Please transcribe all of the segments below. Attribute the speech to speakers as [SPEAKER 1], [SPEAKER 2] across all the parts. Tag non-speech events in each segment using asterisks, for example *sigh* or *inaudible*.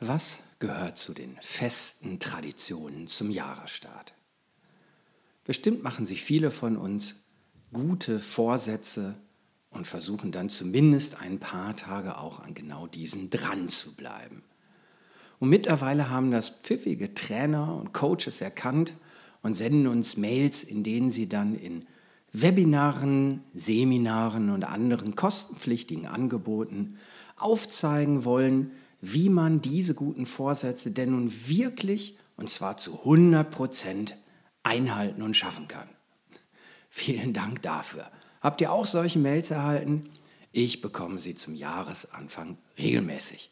[SPEAKER 1] Was gehört zu den festen Traditionen zum Jahresstart? Bestimmt machen sich viele von uns gute Vorsätze und versuchen dann zumindest ein paar Tage auch an genau diesen dran zu bleiben. Und mittlerweile haben das pfiffige Trainer und Coaches erkannt und senden uns Mails, in denen sie dann in Webinaren, Seminaren und anderen kostenpflichtigen Angeboten aufzeigen wollen, wie man diese guten Vorsätze denn nun wirklich, und zwar zu 100 Prozent, einhalten und schaffen kann. Vielen Dank dafür. Habt ihr auch solche Mails erhalten? Ich bekomme sie zum Jahresanfang regelmäßig.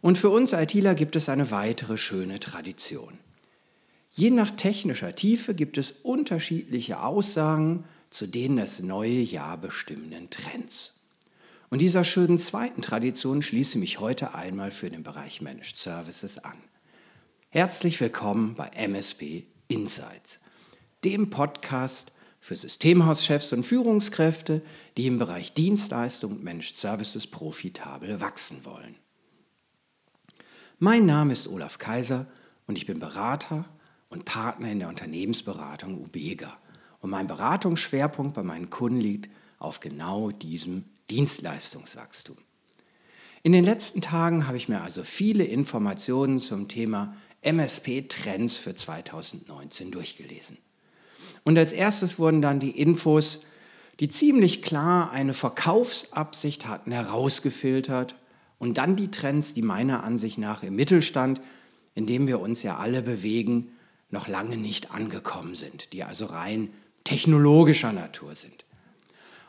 [SPEAKER 1] Und für uns ITler gibt es eine weitere schöne Tradition. Je nach technischer Tiefe gibt es unterschiedliche Aussagen zu den das neue Jahr bestimmenden Trends. Und dieser schönen zweiten Tradition schließe mich heute einmal für den Bereich Managed Services an. Herzlich willkommen bei MSP Insights, dem Podcast für Systemhauschefs und Führungskräfte, die im Bereich Dienstleistung und Managed Services profitabel wachsen wollen. Mein Name ist Olaf Kaiser und ich bin Berater und Partner in der Unternehmensberatung Ubega. Und mein Beratungsschwerpunkt bei meinen Kunden liegt auf genau diesem Dienstleistungswachstum. In den letzten Tagen habe ich mir also viele Informationen zum Thema MSP-Trends für 2019 durchgelesen. Und als erstes wurden dann die Infos, die ziemlich klar eine Verkaufsabsicht hatten, herausgefiltert und dann die Trends, die meiner Ansicht nach im Mittelstand, in dem wir uns ja alle bewegen, noch lange nicht angekommen sind, die also rein technologischer Natur sind.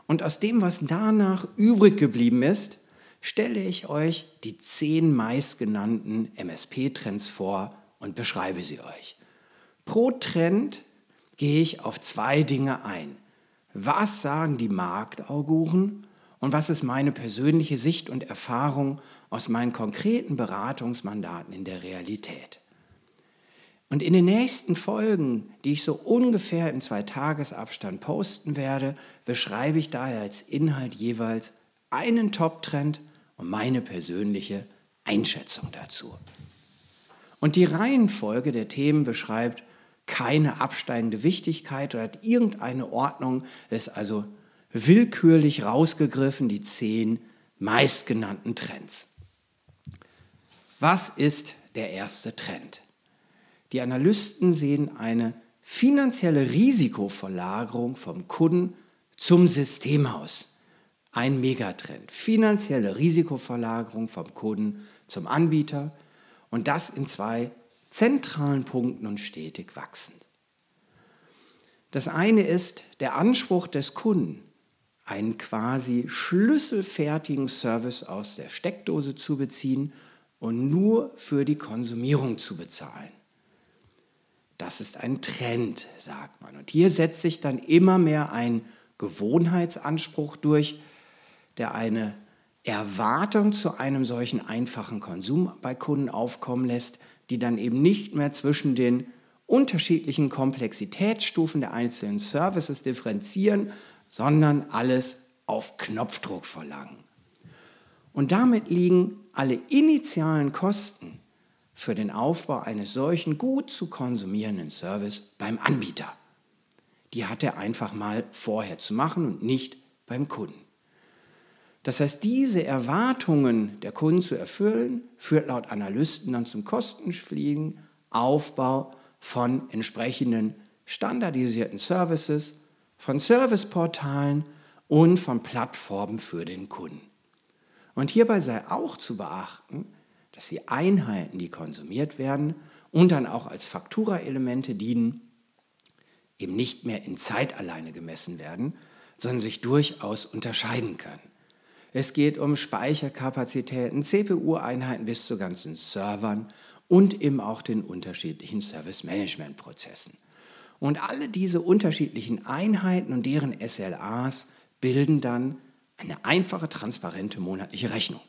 [SPEAKER 1] Und aus dem, was danach übrig geblieben ist, stelle ich euch die zehn meistgenannten MSP-Trends vor und beschreibe sie euch. Pro Trend gehe ich auf zwei Dinge ein. Was sagen die Marktauguren und was ist meine persönliche Sicht und Erfahrung aus meinen konkreten Beratungsmandaten in der Realität? Und in den nächsten Folgen, die ich so ungefähr im Zweitagesabstand posten werde, beschreibe ich daher als Inhalt jeweils einen Top-Trend und meine persönliche Einschätzung dazu. Und die Reihenfolge der Themen beschreibt keine absteigende Wichtigkeit oder hat irgendeine Ordnung, es ist also willkürlich rausgegriffen, die zehn meistgenannten Trends. Was ist der erste Trend? Die Analysten sehen eine finanzielle Risikoverlagerung vom Kunden zum Systemhaus. Ein Megatrend. Finanzielle Risikoverlagerung vom Kunden zum Anbieter und das in zwei zentralen Punkten und stetig wachsend. Das eine ist der Anspruch des Kunden, einen quasi schlüsselfertigen Service aus der Steckdose zu beziehen und nur für die Konsumierung zu bezahlen. Das ist ein Trend, sagt man. Und hier setzt sich dann immer mehr ein Gewohnheitsanspruch durch, der eine Erwartung zu einem solchen einfachen Konsum bei Kunden aufkommen lässt, die dann eben nicht mehr zwischen den unterschiedlichen Komplexitätsstufen der einzelnen Services differenzieren, sondern alles auf Knopfdruck verlangen. Und damit liegen alle initialen Kosten für den Aufbau eines solchen gut zu konsumierenden Service beim Anbieter. Die hat er einfach mal vorher zu machen und nicht beim Kunden. Das heißt, diese Erwartungen der Kunden zu erfüllen, führt laut Analysten dann zum kostenfliegen Aufbau von entsprechenden standardisierten Services, von Serviceportalen und von Plattformen für den Kunden. Und hierbei sei auch zu beachten, dass die Einheiten, die konsumiert werden und dann auch als Faktura-Elemente dienen, eben nicht mehr in Zeit alleine gemessen werden, sondern sich durchaus unterscheiden können. Es geht um Speicherkapazitäten, CPU-Einheiten bis zu ganzen Servern und eben auch den unterschiedlichen Service-Management-Prozessen. Und alle diese unterschiedlichen Einheiten und deren SLAs bilden dann eine einfache, transparente monatliche Rechnung.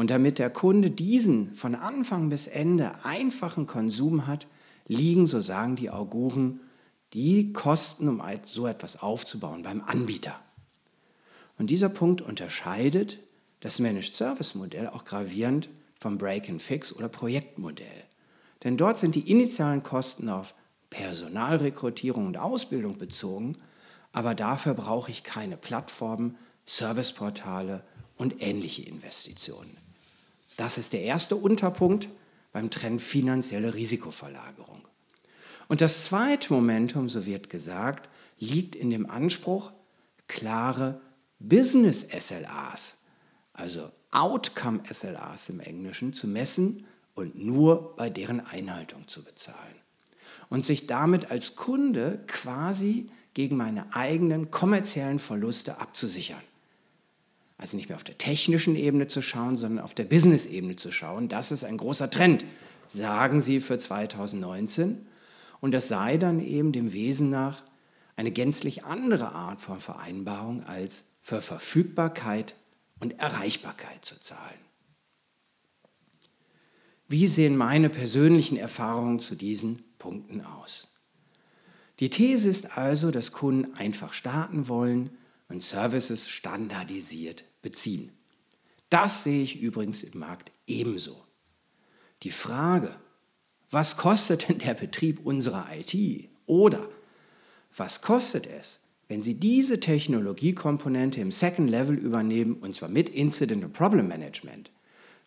[SPEAKER 1] Und damit der Kunde diesen von Anfang bis Ende einfachen Konsum hat, liegen, so sagen die Auguren, die Kosten, um so etwas aufzubauen, beim Anbieter. Und dieser Punkt unterscheidet das Managed Service Modell auch gravierend vom Break-and-Fix oder Projektmodell. Denn dort sind die initialen Kosten auf Personalrekrutierung und Ausbildung bezogen, aber dafür brauche ich keine Plattformen, Serviceportale und ähnliche Investitionen. Das ist der erste Unterpunkt beim Trend finanzielle Risikoverlagerung. Und das zweite Momentum, so wird gesagt, liegt in dem Anspruch, klare Business SLAs, also Outcome SLAs im Englischen, zu messen und nur bei deren Einhaltung zu bezahlen. Und sich damit als Kunde quasi gegen meine eigenen kommerziellen Verluste abzusichern. Also nicht mehr auf der technischen Ebene zu schauen, sondern auf der Business-Ebene zu schauen. Das ist ein großer Trend, sagen sie für 2019. Und das sei dann eben dem Wesen nach eine gänzlich andere Art von Vereinbarung als für Verfügbarkeit und Erreichbarkeit zu zahlen. Wie sehen meine persönlichen Erfahrungen zu diesen Punkten aus? Die These ist also, dass Kunden einfach starten wollen und Services standardisiert beziehen. Das sehe ich übrigens im Markt ebenso. Die Frage, was kostet denn der Betrieb unserer IT? Oder was kostet es, wenn Sie diese Technologiekomponente im Second Level übernehmen, und zwar mit Incident und Problem Management?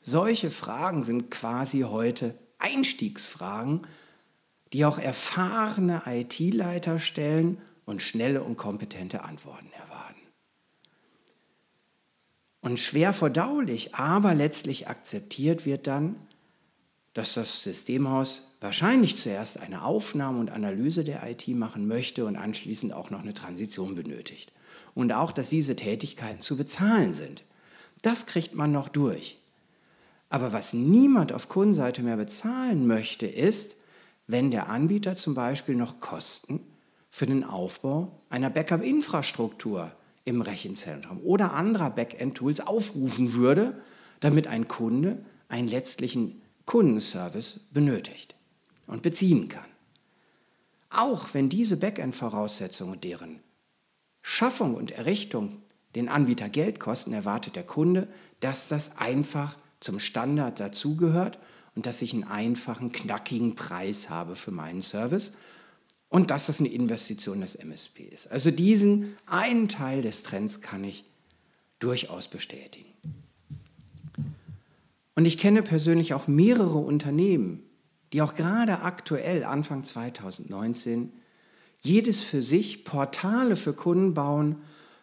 [SPEAKER 1] Solche Fragen sind quasi heute Einstiegsfragen, die auch erfahrene IT-Leiter stellen und schnelle und kompetente Antworten erwarten. Und schwer verdaulich, aber letztlich akzeptiert wird dann, dass das Systemhaus wahrscheinlich zuerst eine Aufnahme und Analyse der IT machen möchte und anschließend auch noch eine Transition benötigt. Und auch, dass diese Tätigkeiten zu bezahlen sind. Das kriegt man noch durch. Aber was niemand auf Kundenseite mehr bezahlen möchte, ist, wenn der Anbieter zum Beispiel noch Kosten für den Aufbau einer Backup-Infrastruktur im Rechenzentrum oder anderer Backend-Tools aufrufen würde, damit ein Kunde einen letztlichen Kundenservice benötigt und beziehen kann. Auch wenn diese Backend-Voraussetzungen und deren Schaffung und Errichtung den Anbieter Geld kosten, erwartet der Kunde, dass das einfach zum Standard dazugehört und dass ich einen einfachen, knackigen Preis habe für meinen Service und dass das eine Investition des MSP ist. Also diesen einen Teil des Trends kann ich durchaus bestätigen. Und ich kenne persönlich auch mehrere Unternehmen, die auch gerade aktuell, Anfang 2019, jedes für sich Portale für Kunden bauen,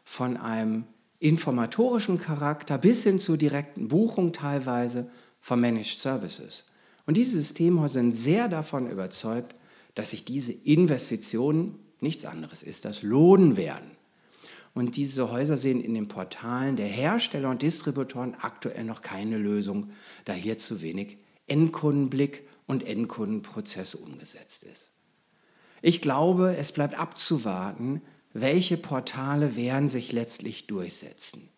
[SPEAKER 1] von einem informatorischen Charakter bis hin zur direkten Buchung teilweise von Managed Services. Und diese Systemhäuser sind sehr davon überzeugt, dass sich diese Investitionen nichts anderes ist, das lohnen werden. Und diese Häuser sehen in den Portalen der Hersteller und Distributoren aktuell noch keine Lösung, da hier zu wenig Endkundenblick und Endkundenprozess umgesetzt ist. Ich glaube, es bleibt abzuwarten, welche Portale werden sich letztlich durchsetzen.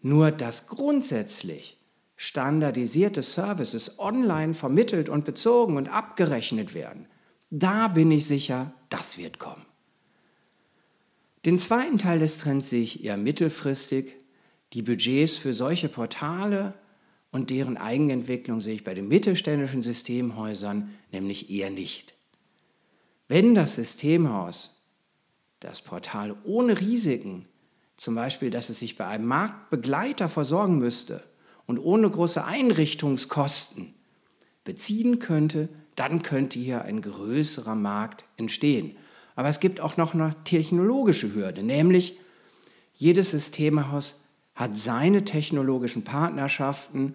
[SPEAKER 1] Nur dass grundsätzlich standardisierte Services online vermittelt und bezogen und abgerechnet werden, da bin ich sicher, das wird kommen. Den zweiten Teil des Trends sehe ich eher mittelfristig. Die Budgets für solche Portale und deren Eigenentwicklung sehe ich bei den mittelständischen Systemhäusern nämlich eher nicht. Wenn das Systemhaus das Portal ohne Risiken, zum Beispiel, dass es sich bei einem Marktbegleiter versorgen müsste und ohne große Einrichtungskosten beziehen könnte, dann könnte hier ein größerer Markt entstehen. Aber es gibt auch noch eine technologische Hürde, nämlich jedes Systemhaus hat seine technologischen Partnerschaften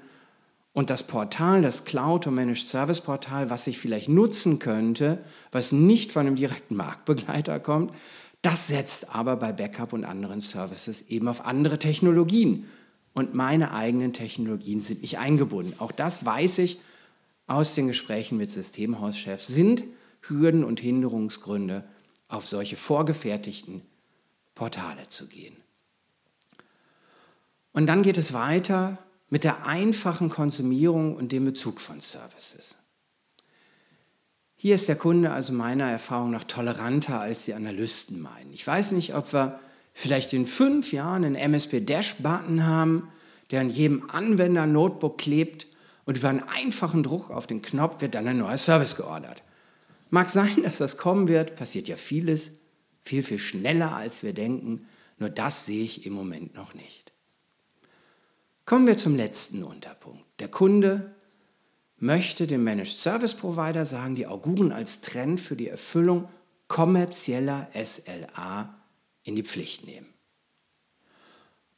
[SPEAKER 1] und das Portal, das Cloud und Managed Service Portal, was ich vielleicht nutzen könnte, was nicht von einem direkten Marktbegleiter kommt, das setzt aber bei Backup und anderen Services eben auf andere Technologien. Und meine eigenen Technologien sind nicht eingebunden. Auch das weiß ich aus den Gesprächen mit Systemhauschefs, sind Hürden und Hinderungsgründe auf solche vorgefertigten Portale zu gehen. Und dann geht es weiter mit der einfachen Konsumierung und dem Bezug von Services. Hier ist der Kunde also meiner Erfahrung nach toleranter, als die Analysten meinen. Ich weiß nicht, ob wir vielleicht in fünf Jahren einen MSP Dash-Button haben, der an jedem Anwender-Notebook klebt und über einen einfachen Druck auf den Knopf wird dann ein neuer Service geordert. Mag sein, dass das kommen wird, passiert ja vieles, viel, viel schneller als wir denken, nur das sehe ich im Moment noch nicht. Kommen wir zum letzten Unterpunkt. Der Kunde möchte dem Managed Service Provider sagen, die Auguren als Trend für die Erfüllung kommerzieller SLA in die Pflicht nehmen.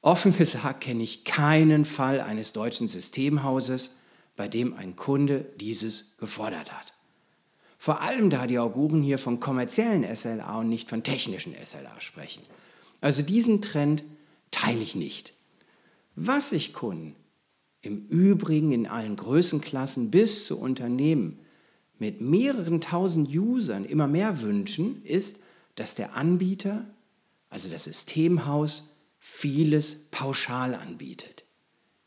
[SPEAKER 1] Offen gesagt kenne ich keinen Fall eines deutschen Systemhauses, bei dem ein Kunde dieses gefordert hat. Vor allem da die Auguren hier von kommerziellen SLA und nicht von technischen SLA sprechen. Also diesen Trend teile ich nicht. Was sich Kunden im Übrigen in allen Größenklassen bis zu Unternehmen mit mehreren tausend Usern immer mehr wünschen, ist, dass der Anbieter, also das Systemhaus, vieles pauschal anbietet.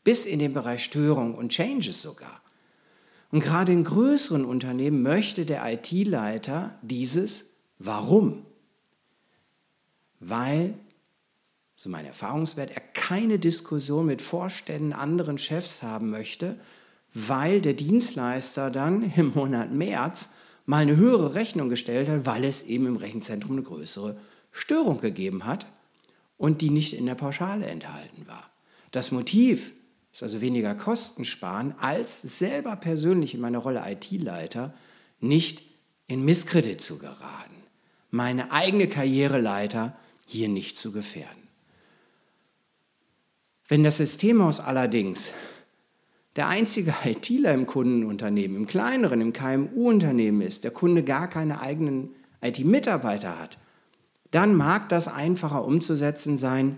[SPEAKER 1] Bis in den Bereich Störung und Changes sogar. Und gerade in größeren Unternehmen möchte der IT-Leiter dieses Warum? Weil, so mein Erfahrungswert, er keine Diskussion mit Vorständen, anderen Chefs haben möchte, weil der Dienstleister dann im Monat März mal eine höhere Rechnung gestellt hat, weil es eben im Rechenzentrum eine größere Störung gegeben hat und die nicht in der Pauschale enthalten war. Das Motiv ist also weniger Kosten sparen, als selber persönlich in meiner Rolle IT-Leiter nicht in Misskredit zu geraten, meine eigene Karriereleiter hier nicht zu gefährden. Wenn das Systemhaus allerdings der einzige *laughs* ITler im Kundenunternehmen, im kleineren, im KMU-Unternehmen ist, der Kunde gar keine eigenen IT-Mitarbeiter hat, dann mag das einfacher umzusetzen sein.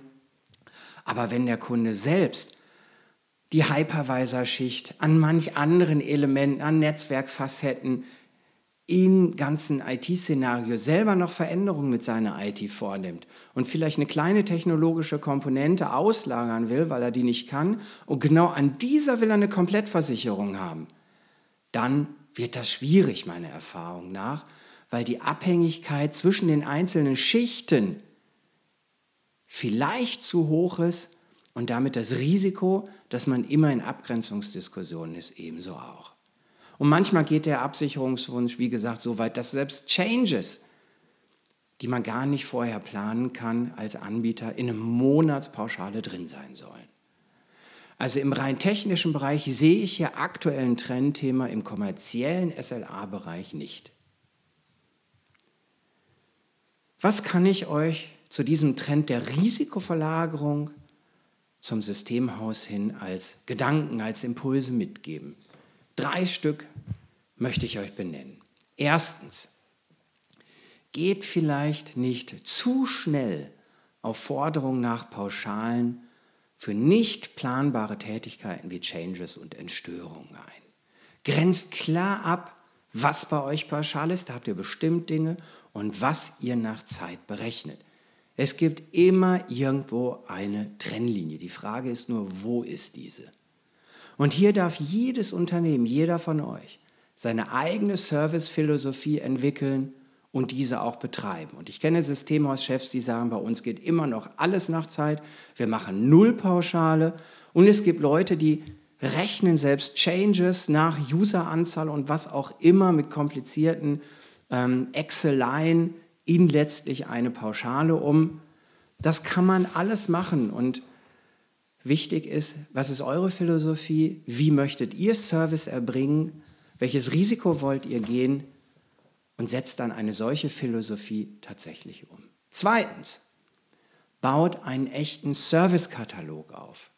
[SPEAKER 1] Aber wenn der Kunde selbst die Hypervisor-Schicht an manch anderen Elementen, an Netzwerkfacetten im ganzen IT-Szenario selber noch Veränderungen mit seiner IT vornimmt und vielleicht eine kleine technologische Komponente auslagern will, weil er die nicht kann, und genau an dieser will er eine Komplettversicherung haben, dann wird das schwierig, meiner Erfahrung nach, weil die Abhängigkeit zwischen den einzelnen Schichten vielleicht zu hoch ist und damit das Risiko, dass man immer in Abgrenzungsdiskussionen ist, ebenso auch. Und manchmal geht der Absicherungswunsch, wie gesagt, so weit, dass selbst Changes, die man gar nicht vorher planen kann, als Anbieter in einem Monatspauschale drin sein sollen. Also im rein technischen Bereich sehe ich hier aktuell ein Trendthema, im kommerziellen SLA-Bereich nicht. Was kann ich euch zu diesem Trend der Risikoverlagerung zum Systemhaus hin als Gedanken, als Impulse mitgeben? Drei Stück möchte ich euch benennen. Erstens, geht vielleicht nicht zu schnell auf Forderungen nach Pauschalen für nicht planbare Tätigkeiten wie Changes und Entstörungen ein. Grenzt klar ab, was bei euch pauschal ist, da habt ihr bestimmt Dinge und was ihr nach Zeit berechnet. Es gibt immer irgendwo eine Trennlinie. Die Frage ist nur, wo ist diese? Und hier darf jedes Unternehmen, jeder von euch, seine eigene Servicephilosophie entwickeln und diese auch betreiben. Und ich kenne Systemhauschefs, die sagen, bei uns geht immer noch alles nach Zeit, wir machen Nullpauschale. Und es gibt Leute, die rechnen selbst Changes nach Useranzahl und was auch immer mit komplizierten ähm, Excel-Line in letztlich eine Pauschale um. Das kann man alles machen und wichtig ist, was ist eure Philosophie? Wie möchtet ihr Service erbringen? Welches Risiko wollt ihr gehen? Und setzt dann eine solche Philosophie tatsächlich um. Zweitens, baut einen echten Servicekatalog auf.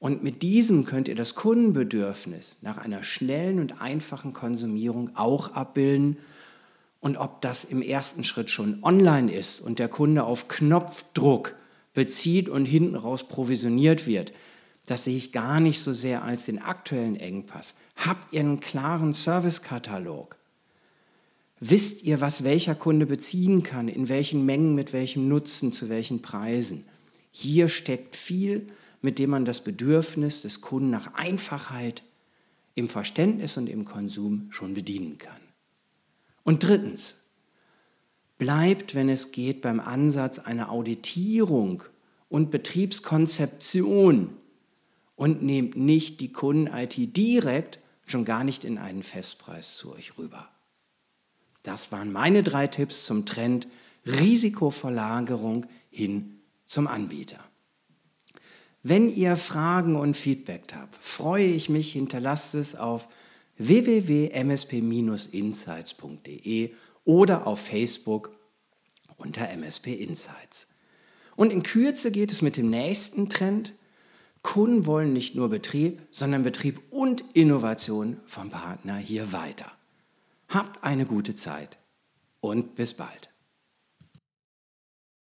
[SPEAKER 1] Und mit diesem könnt ihr das Kundenbedürfnis nach einer schnellen und einfachen Konsumierung auch abbilden. Und ob das im ersten Schritt schon online ist und der Kunde auf Knopfdruck bezieht und hinten raus provisioniert wird, das sehe ich gar nicht so sehr als den aktuellen Engpass. Habt ihr einen klaren Servicekatalog? Wisst ihr, was welcher Kunde beziehen kann, in welchen Mengen, mit welchem Nutzen, zu welchen Preisen? Hier steckt viel mit dem man das Bedürfnis des Kunden nach Einfachheit im Verständnis und im Konsum schon bedienen kann. Und drittens, bleibt, wenn es geht, beim Ansatz einer Auditierung und Betriebskonzeption und nehmt nicht die Kunden-IT direkt, schon gar nicht in einen Festpreis zu euch rüber. Das waren meine drei Tipps zum Trend Risikoverlagerung hin zum Anbieter. Wenn ihr Fragen und Feedback habt, freue ich mich, hinterlasst es auf www.msp-insights.de oder auf Facebook unter MSP Insights. Und in Kürze geht es mit dem nächsten Trend. Kunden wollen nicht nur Betrieb, sondern Betrieb und Innovation vom Partner hier weiter. Habt eine gute Zeit und bis bald.